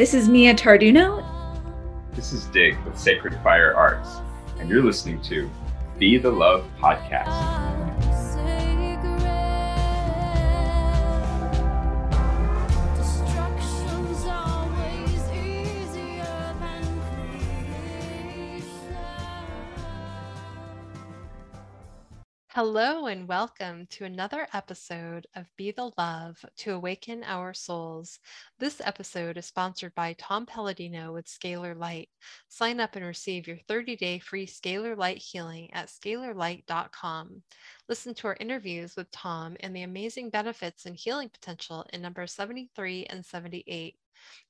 This is Mia Tarduno. This is Dig with Sacred Fire Arts, and you're listening to Be the Love Podcast. Hello, and welcome to another episode of Be the Love to Awaken Our Souls. This episode is sponsored by Tom Palladino with Scalar Light. Sign up and receive your 30 day free Scalar Light healing at scalarlight.com. Listen to our interviews with Tom and the amazing benefits and healing potential in number 73 and 78.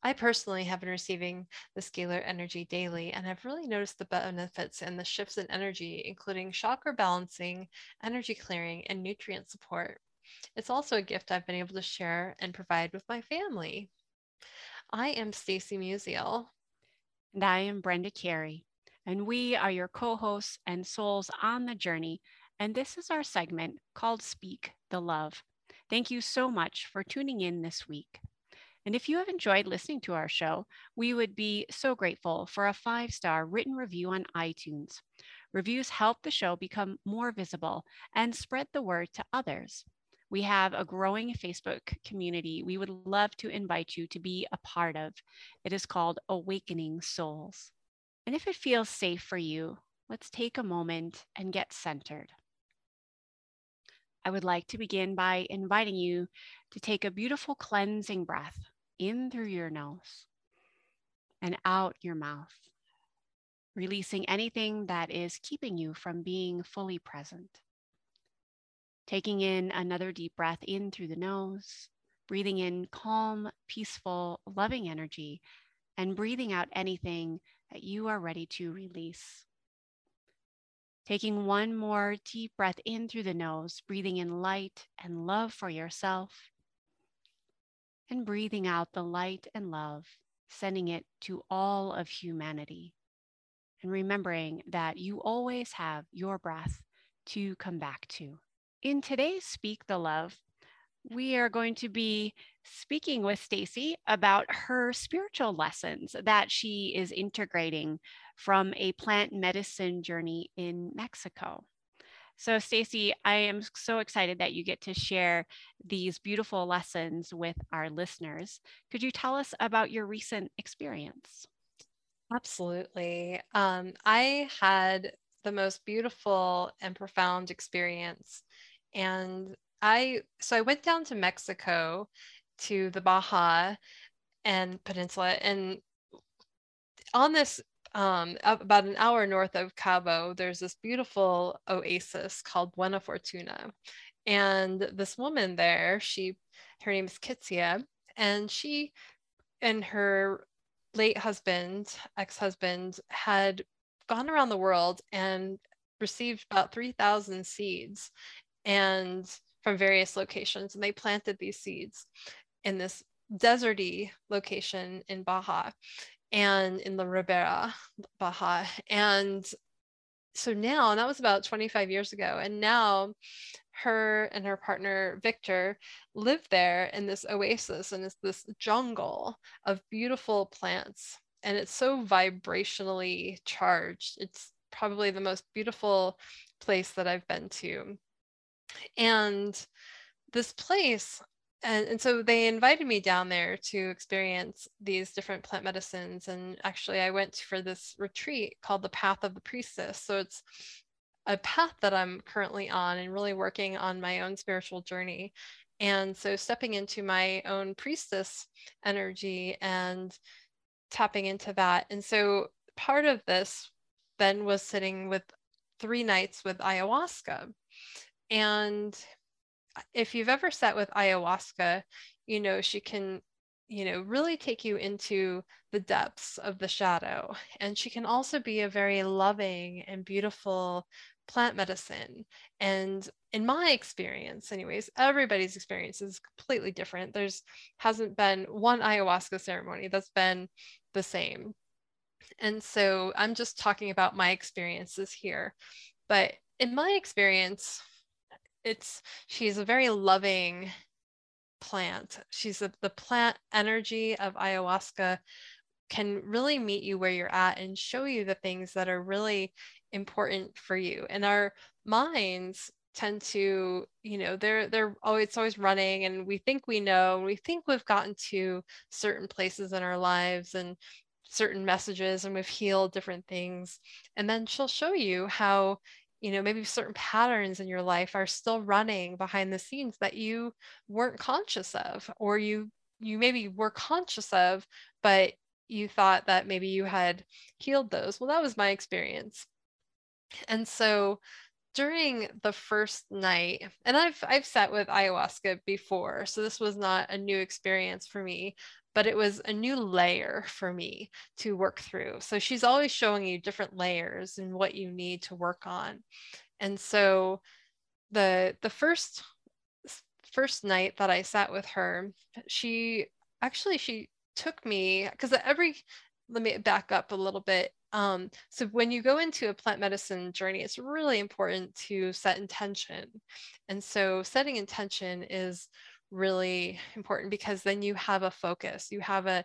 I personally have been receiving the scalar energy daily and have really noticed the benefits and the shifts in energy, including chakra balancing, energy clearing, and nutrient support. It's also a gift I've been able to share and provide with my family. I am Stacy Musial. And I am Brenda Carey. And we are your co hosts and souls on the journey. And this is our segment called Speak the Love. Thank you so much for tuning in this week. And if you have enjoyed listening to our show, we would be so grateful for a five star written review on iTunes. Reviews help the show become more visible and spread the word to others. We have a growing Facebook community we would love to invite you to be a part of. It is called Awakening Souls. And if it feels safe for you, let's take a moment and get centered. I would like to begin by inviting you to take a beautiful cleansing breath in through your nose and out your mouth, releasing anything that is keeping you from being fully present. Taking in another deep breath in through the nose, breathing in calm, peaceful, loving energy, and breathing out anything that you are ready to release. Taking one more deep breath in through the nose, breathing in light and love for yourself, and breathing out the light and love, sending it to all of humanity. And remembering that you always have your breath to come back to. In today's Speak the Love, we are going to be speaking with Stacy about her spiritual lessons that she is integrating from a plant medicine journey in Mexico. So Stacy, I am so excited that you get to share these beautiful lessons with our listeners. Could you tell us about your recent experience? Absolutely. Um, I had the most beautiful and profound experience. And I, so I went down to Mexico to the Baja and Peninsula. And on this, um, about an hour north of Cabo, there's this beautiful oasis called Buena Fortuna. And this woman there, she, her name is Kitsia, and she and her late husband, ex husband, had gone around the world and received about 3,000 seeds and from various locations. And they planted these seeds in this deserty location in Baja and in La Ribera, Baja. And so now, and that was about 25 years ago. And now her and her partner Victor live there in this oasis and it's this jungle of beautiful plants. And it's so vibrationally charged. It's probably the most beautiful place that I've been to. And this place and, and so they invited me down there to experience these different plant medicines and actually i went for this retreat called the path of the priestess. So it's a path that i'm currently on and really working on my own spiritual journey. And so stepping into my own priestess energy and tapping into that. And so part of this then was sitting with three nights with ayahuasca. And if you've ever sat with ayahuasca, you know, she can, you know, really take you into the depths of the shadow. And she can also be a very loving and beautiful plant medicine. And in my experience, anyways, everybody's experience is completely different. There's hasn't been one ayahuasca ceremony that's been the same. And so I'm just talking about my experiences here. But in my experience, it's she's a very loving plant. She's a, the plant energy of ayahuasca can really meet you where you're at and show you the things that are really important for you. And our minds tend to, you know, they're they're always it's always running and we think we know, we think we've gotten to certain places in our lives and certain messages and we've healed different things. And then she'll show you how you know maybe certain patterns in your life are still running behind the scenes that you weren't conscious of or you you maybe were conscious of but you thought that maybe you had healed those. Well that was my experience. And so during the first night and i've i've sat with ayahuasca before so this was not a new experience for me but it was a new layer for me to work through. So she's always showing you different layers and what you need to work on. And so the the first first night that I sat with her, she actually she took me because every let me back up a little bit. Um, so when you go into a plant medicine journey, it's really important to set intention. And so setting intention is really important because then you have a focus you have a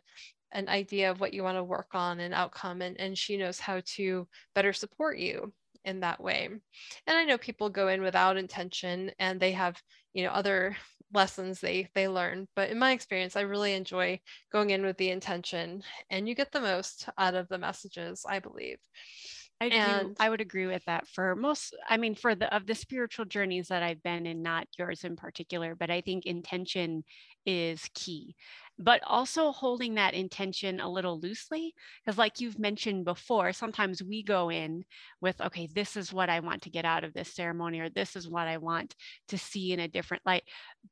an idea of what you want to work on and outcome and, and she knows how to better support you in that way. And i know people go in without intention and they have you know other lessons they they learn but in my experience i really enjoy going in with the intention and you get the most out of the messages i believe I and, do. I would agree with that for most. I mean, for the of the spiritual journeys that I've been in, not yours in particular, but I think intention is key. But also holding that intention a little loosely, because like you've mentioned before, sometimes we go in with, okay, this is what I want to get out of this ceremony, or this is what I want to see in a different light.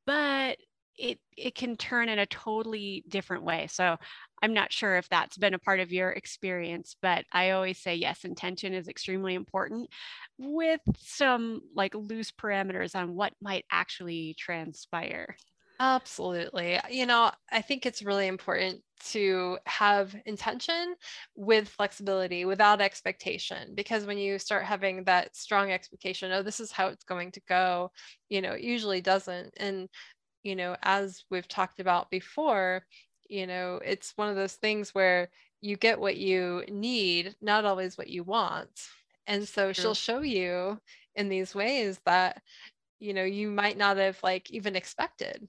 But it it can turn in a totally different way. So I'm not sure if that's been a part of your experience, but I always say yes, intention is extremely important with some like loose parameters on what might actually transpire. Absolutely. You know, I think it's really important to have intention with flexibility without expectation because when you start having that strong expectation, oh, this is how it's going to go, you know, it usually doesn't. And, you know, as we've talked about before, you know it's one of those things where you get what you need not always what you want. And so she'll show you in these ways that you know you might not have like even expected.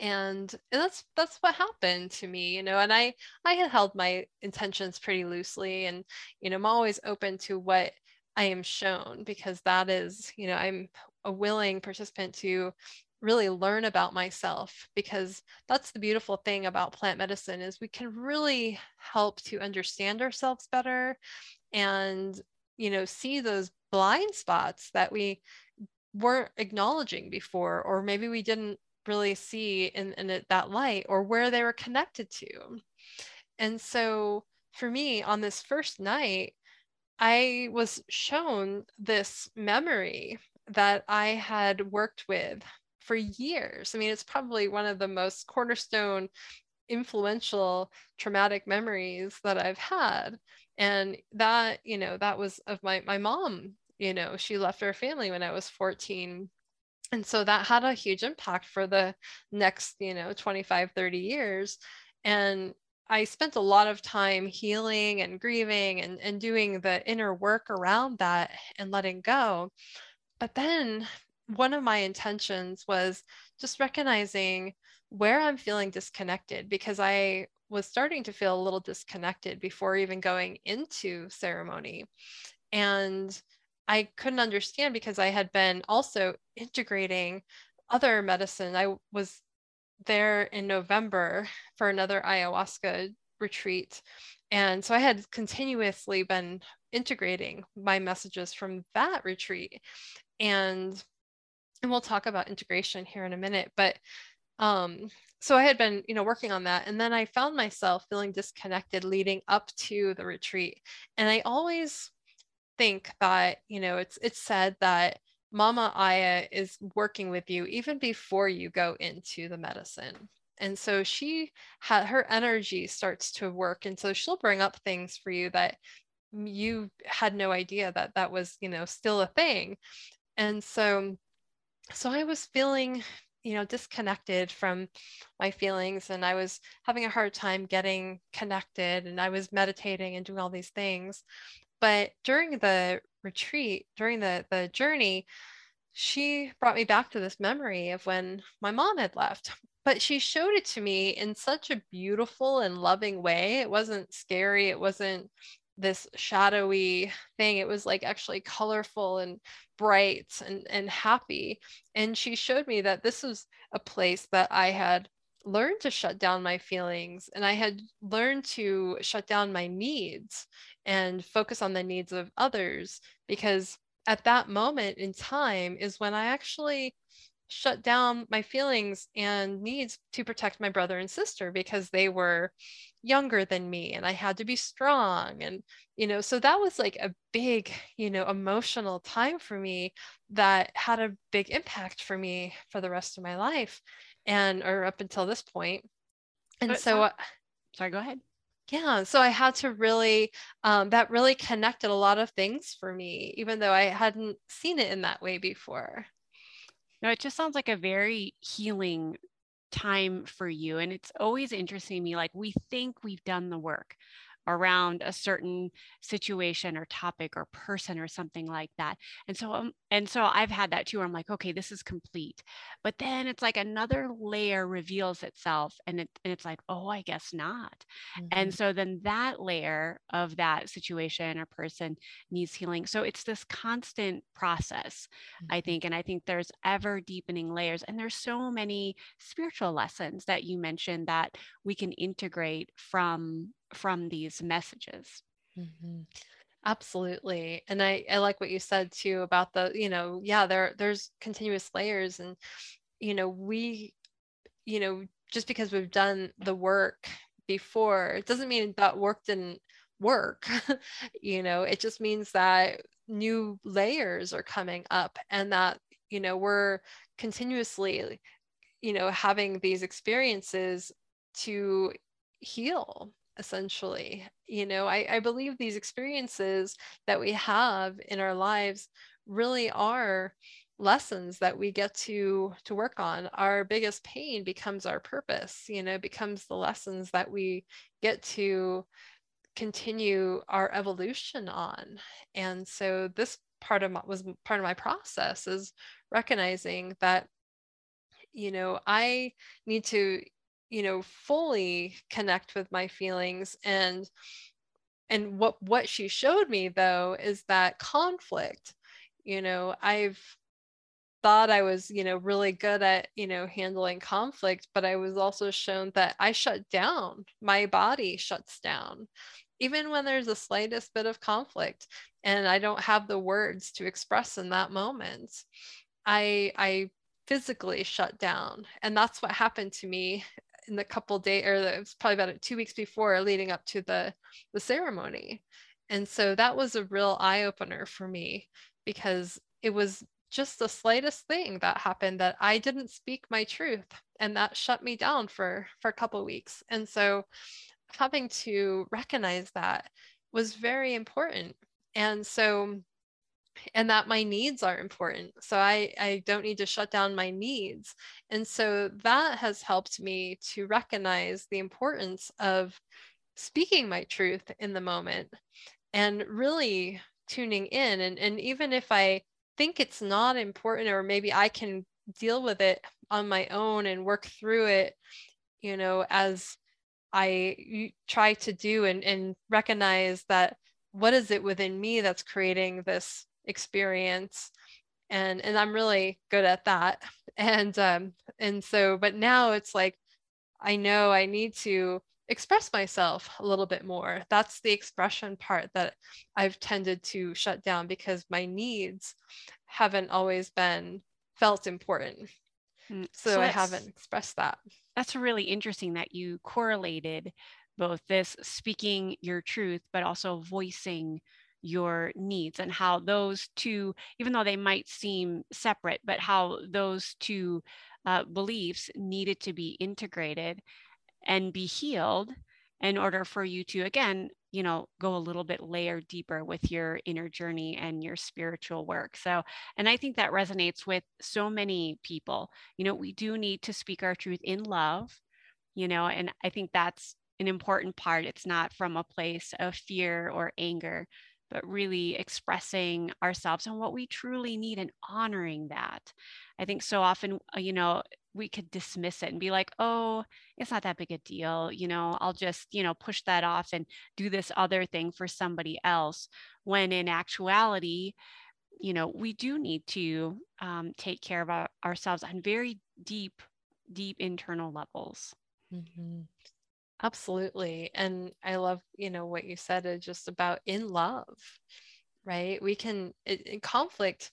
And, and that's that's what happened to me you know and i i had held my intentions pretty loosely and you know i'm always open to what i am shown because that is you know i'm a willing participant to really learn about myself because that's the beautiful thing about plant medicine is we can really help to understand ourselves better and you know see those blind spots that we weren't acknowledging before or maybe we didn't really see in, in that light or where they were connected to. And so for me on this first night i was shown this memory that i had worked with for years. I mean, it's probably one of the most cornerstone, influential, traumatic memories that I've had. And that, you know, that was of my my mom. You know, she left her family when I was 14 and so that had a huge impact for the next you know 25 30 years and i spent a lot of time healing and grieving and, and doing the inner work around that and letting go but then one of my intentions was just recognizing where I'm feeling disconnected because I was starting to feel a little disconnected before even going into ceremony. And I couldn't understand because I had been also integrating other medicine. I was there in November for another ayahuasca retreat. And so I had continuously been integrating my messages from that retreat. And and we'll talk about integration here in a minute, but um so I had been, you know, working on that and then I found myself feeling disconnected leading up to the retreat. And I always think that, you know, it's it's said that Mama Aya is working with you even before you go into the medicine. And so she had her energy starts to work. And so she'll bring up things for you that you had no idea that that was, you know, still a thing. And so, so I was feeling, you know, disconnected from my feelings and I was having a hard time getting connected and I was meditating and doing all these things. But during the retreat, during the, the journey, she brought me back to this memory of when my mom had left. But she showed it to me in such a beautiful and loving way. It wasn't scary. It wasn't this shadowy thing. It was like actually colorful and bright and, and happy. And she showed me that this was a place that I had learned to shut down my feelings and I had learned to shut down my needs and focus on the needs of others because at that moment in time is when I actually shut down my feelings and needs to protect my brother and sister because they were younger than me and I had to be strong and you know so that was like a big you know emotional time for me that had a big impact for me for the rest of my life and or up until this point. and but, so uh, sorry go ahead yeah so i had to really um, that really connected a lot of things for me even though i hadn't seen it in that way before no it just sounds like a very healing time for you and it's always interesting me like we think we've done the work around a certain situation or topic or person or something like that. And so um, and so I've had that too where I'm like, okay, this is complete. But then it's like another layer reveals itself and, it, and it's like, oh, I guess not. Mm-hmm. And so then that layer of that situation or person needs healing. So it's this constant process, mm-hmm. I think. And I think there's ever deepening layers. And there's so many spiritual lessons that you mentioned that we can integrate from from these messages. Mm-hmm. Absolutely. And I, I like what you said too about the, you know, yeah, there there's continuous layers and you know, we, you know, just because we've done the work before, it doesn't mean that work didn't work. you know, it just means that new layers are coming up and that, you know, we're continuously, you know, having these experiences to heal essentially you know I, I believe these experiences that we have in our lives really are lessons that we get to to work on. Our biggest pain becomes our purpose you know becomes the lessons that we get to continue our evolution on. And so this part of my was part of my process is recognizing that you know i need to you know fully connect with my feelings and and what what she showed me though is that conflict. You know i've thought i was you know really good at you know handling conflict but i was also shown that i shut down. My body shuts down even when there's the slightest bit of conflict and i don't have the words to express in that moment. I i physically shut down and that's what happened to me in the couple day or it was probably about two weeks before leading up to the the ceremony. And so that was a real eye-opener for me because it was just the slightest thing that happened that i didn't speak my truth and that shut me down for for a couple weeks. And so having to recognize that was very important. And so and that my needs are important. So i i don't need to shut down my needs. And so that has helped me to recognize the importance of speaking my truth in the moment and really tuning in. And, and even if i think it's not important or maybe I can deal with it on my own and work through it, you know, as I try to do and, and recognize that what is it within me that's creating this experience and and i'm really good at that. And um and so but now it's like i know i need to express myself a little bit more. That's the expression part that i've tended to shut down because my needs haven't always been felt important. Mm, so, so i haven't expressed that. That's really interesting that you correlated both this speaking your truth but also voicing your needs and how those two, even though they might seem separate, but how those two uh, beliefs needed to be integrated and be healed in order for you to, again, you know, go a little bit layer deeper with your inner journey and your spiritual work. So, and I think that resonates with so many people. You know, we do need to speak our truth in love, you know, and I think that's an important part. It's not from a place of fear or anger, but really expressing ourselves and what we truly need and honoring that. I think so often, uh, you know, we could dismiss it and be like, oh, it's not that big a deal. You know, I'll just, you know, push that off and do this other thing for somebody else. When in actuality, you know, we do need to um, take care of our, ourselves on very deep, deep internal levels. Mm-hmm. Absolutely. And I love, you know, what you said is just about in love, right? We can, it, conflict,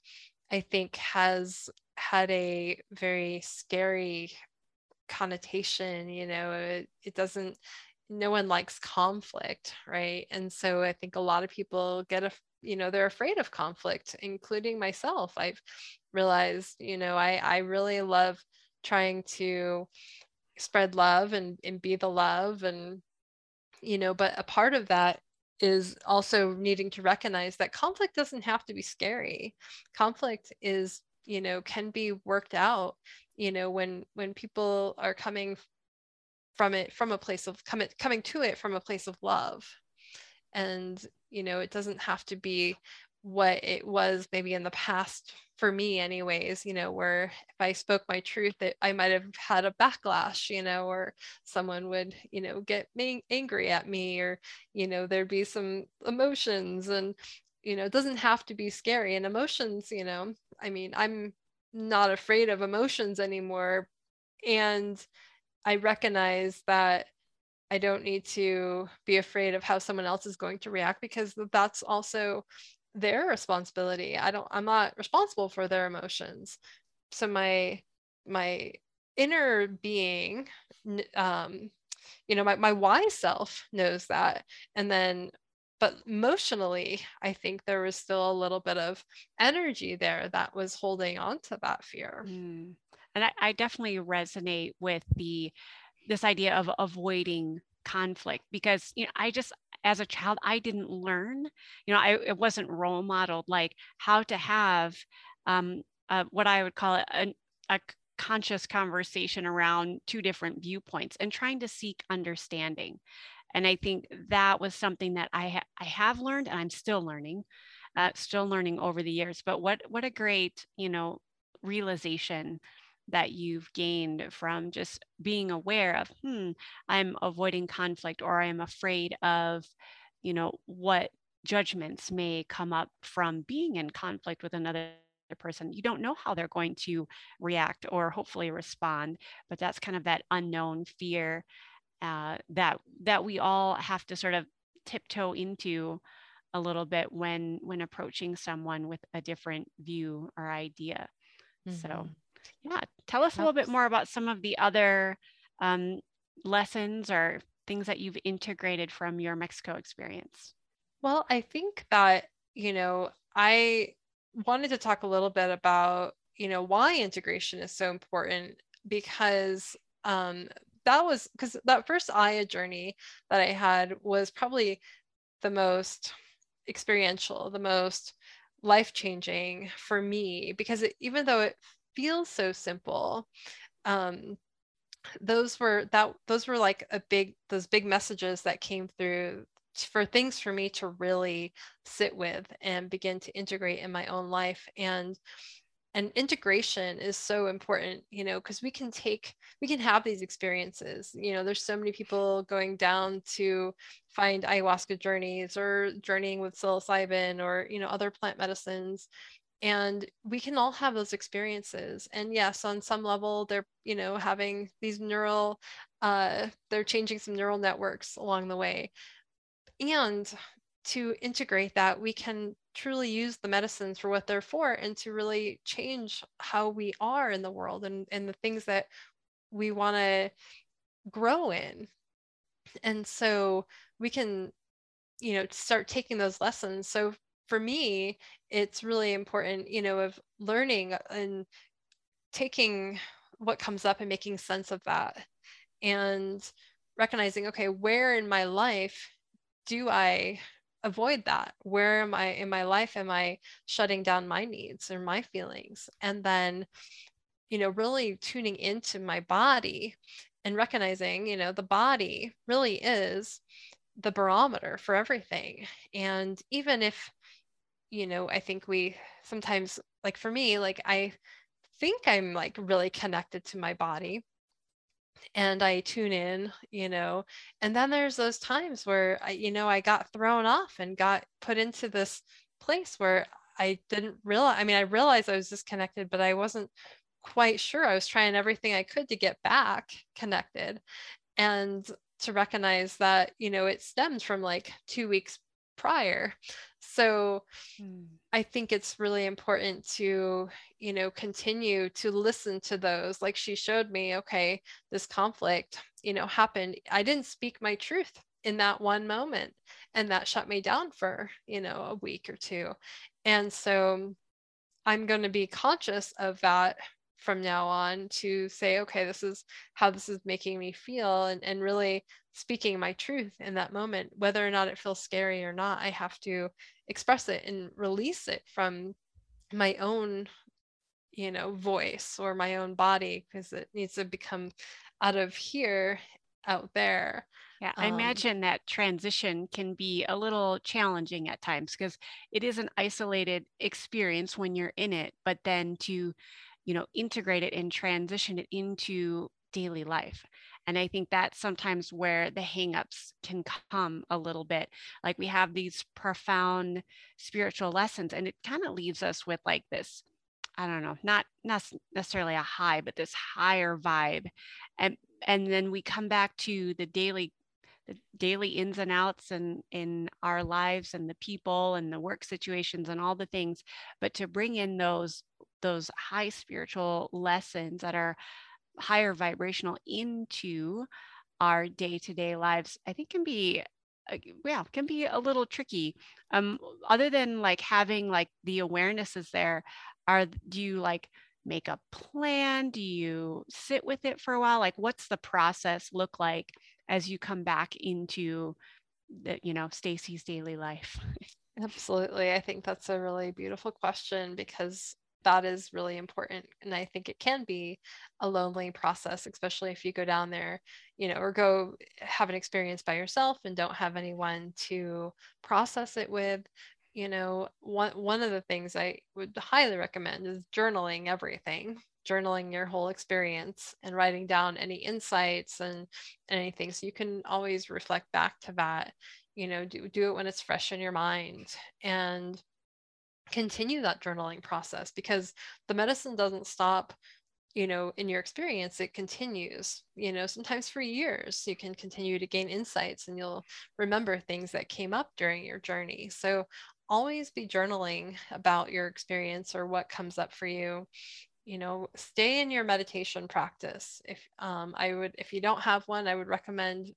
I think, has had a very scary connotation, you know, it, it doesn't, no one likes conflict, right? And so I think a lot of people get a, you know, they're afraid of conflict, including myself. I've realized, you know, I, I really love trying to spread love and, and be the love and you know but a part of that is also needing to recognize that conflict doesn't have to be scary. Conflict is you know can be worked out you know when when people are coming from it from a place of coming coming to it from a place of love. And you know it doesn't have to be what it was maybe in the past for me anyways you know where if i spoke my truth that i might have had a backlash you know or someone would you know get angry at me or you know there'd be some emotions and you know it doesn't have to be scary. And emotions you know i mean i'm not afraid of emotions anymore. And i recognize that I don't need to be afraid of how someone else is going to react because that's also their responsibility. I don't i'm not responsible for their emotions. So my my inner being um you know my, my wise self knows that. And then but emotionally i think there was still a little bit of energy there that was holding on to that fear. Mm. and I, I definitely resonate with the this idea of avoiding conflict because you know i just as a child i didn't learn you know i it wasn't role modeled like how to have um, uh, what i would call a, a conscious conversation around two different viewpoints and trying to seek understanding. And i think that was something that i ha- i have learned and i'm still learning uh, still learning over the years. But what what a great you know realization that you've gained from just being aware of hmm i'm avoiding conflict or i'm afraid of you know what judgments may come up from being in conflict with another person you don't know how they're going to react or hopefully respond but that's kind of that unknown fear uh, that that we all have to sort of tiptoe into a little bit when when approaching someone with a different view or idea mm-hmm. so yeah, tell us a little bit more about some of the other um, lessons or things that you've integrated from your Mexico experience. Well, I think that, you know, I wanted to talk a little bit about, you know, why integration is so important because um, that was because that first Aya journey that I had was probably the most experiential, the most life changing for me because it, even though it feels so simple. Um, those were that those were like a big those big messages that came through for things for me to really sit with and begin to integrate in my own life. And and integration is so important you know because we can take we can have these experiences. You know there's so many people going down to find ayahuasca journeys or journeying with psilocybin or you know other plant medicines and we can all have those experiences. And yes on some level they're you know having these neural uh, they're changing some neural networks along the way. And to integrate that we can truly use the medicines for what they're for and to really change how we are in the world and, and the things that we want to grow in. And so we can you know start taking those lessons. So for me it's really important you know of learning and taking what comes up and making sense of that and recognizing okay where in my life do i avoid that? Where am i in my life am i shutting down my needs or my feelings? And then you know really tuning into my body and recognizing you know the body really is the barometer for everything. And even if you know i think we sometimes like for me like i think i'm like really connected to my body and I tune in, you know, and then there's those times where I, you know, I got thrown off and got put into this place where I didn't realize, I mean, I realized I was disconnected, but I wasn't quite sure. I was trying everything I could to get back connected and to recognize that, you know, it stems from like two weeks prior. So mm. I think it's really important to, you know, continue to listen to those. Like she showed me, okay, this conflict, you know, happened. I didn't speak my truth in that one moment and that shut me down for, you know, a week or two. And so I'm going to be conscious of that from now on to say, okay, this is how this is making me feel and, and really speaking my truth in that moment, whether or not it feels scary or not, I have to express it and release it from my own, you know, voice or my own body because it needs to become out of here, out there. Yeah, I um, imagine that transition can be a little challenging at times because it is an isolated experience when you're in it, but then to you know integrate it and transition it into daily life. And i think that's sometimes where the hangups can come a little bit. Like we have these profound spiritual lessons and it kind of leaves us with like this i don't know not not necessarily a high but this higher vibe. And and then we come back to the daily the daily ins and outs and in our lives and the people and the work situations and all the things. But to bring in those those high spiritual lessons that are higher vibrational into our day-to-day lives i think can be uh, yeah can be a little tricky. Um other than like having like the awarenesses there are do you like make a plan? Do you sit with it for a while? Like what's the process look like as you come back into the you know stacy's daily life? Absolutely. I think that's a really beautiful question because that is really important. And I think it can be a lonely process, especially if you go down there, you know, or go have an experience by yourself and don't have anyone to process it with. You know, one one of the things I would highly recommend is journaling everything, journaling your whole experience and writing down any insights and anything. So you can always reflect back to that. You know, do do it when it's fresh in your mind. And continue that journaling process because the medicine doesn't stop you know in your experience it continues you know sometimes for years you can continue to gain insights and you'll remember things that came up during your journey. So always be journaling about your experience or what comes up for you. You know stay in your meditation practice. If um, i would if you don't have one i would recommend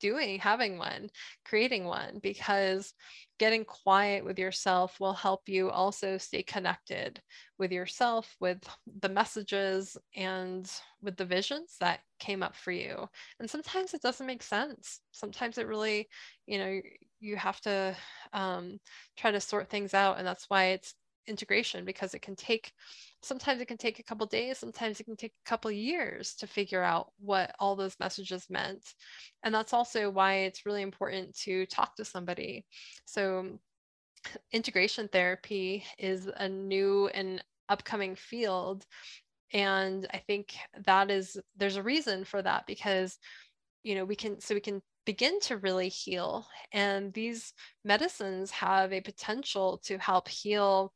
doing having one creating one because getting quiet with yourself will help you also stay connected with yourself with the messages and with the visions that came up for you. And sometimes it doesn't make sense. Sometimes it really you know you have to um, try to sort things out and that's why it's integration because it can take sometimes it can take a couple days sometimes it can take a couple years to figure out what all those messages meant. And that's also why it's really important to talk to somebody. So integration therapy is a new and upcoming field and i think that is there's a reason for that because you know we can so we can begin to really heal and these medicines have a potential to help heal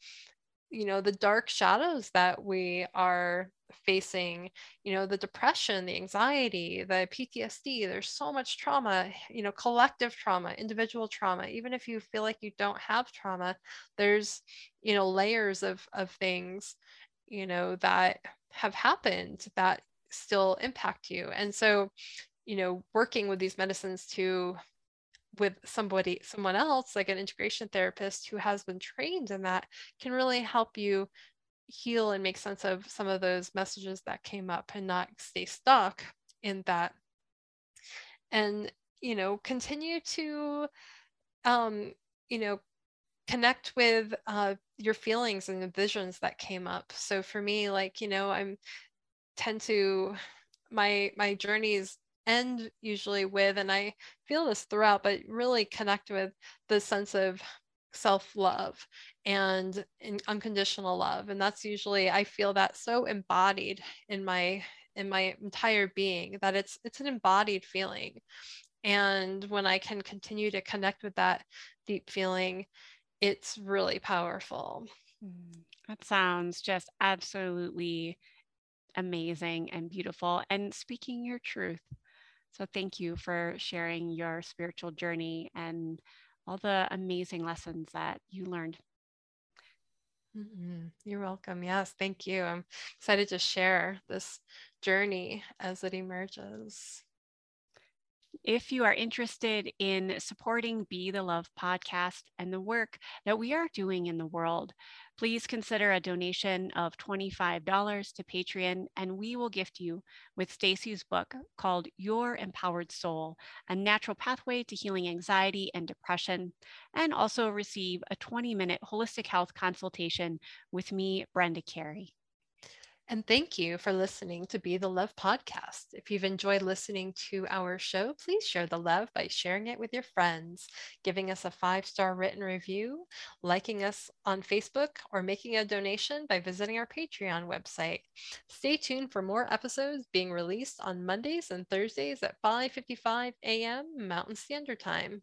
you know the dark shadows that we are facing you know the depression the anxiety the ptsd there's so much trauma you know collective trauma individual trauma even if you feel like you don't have trauma there's you know layers of of things you know that have happened that still impact you. And so you know working with these medicines to with somebody someone else like an integration therapist who has been trained in that can really help you heal and make sense of some of those messages that came up and not stay stuck in that. And you know continue to um you know connect with uh, your feelings and the visions that came up. So for me like you know i'm tend to my my journeys end usually with, and I feel this throughout, but really connect with the sense of self love and unconditional love. And that's usually, I feel that so embodied in my in my entire being that it's it's an embodied feeling. And when i can continue to connect with that deep feeling it's really powerful. Mm, that sounds just absolutely amazing and beautiful. And speaking your truth so thank you for sharing your spiritual journey and all the amazing lessons that you learned. Mm-hmm. You're welcome. Yes, thank you. I'm excited to share this journey as it emerges. If you are interested in supporting Be the Love podcast and the work that we are doing in the world, please consider a donation of $25 to Patreon, and we will gift you with Stacy's book called Your Empowered Soul, a natural pathway to healing anxiety and depression, and also receive a 20 minute holistic health consultation with me, Brenda Carey. And thank you for listening to Be the Love podcast. If you've enjoyed listening to our show, please share the love by sharing it with your friends, giving us a five star written review, liking us on Facebook, or making a donation by visiting our Patreon website. Stay tuned for more episodes being released on Mondays and Thursdays at 5:55 a.m. Mountain Standard Time.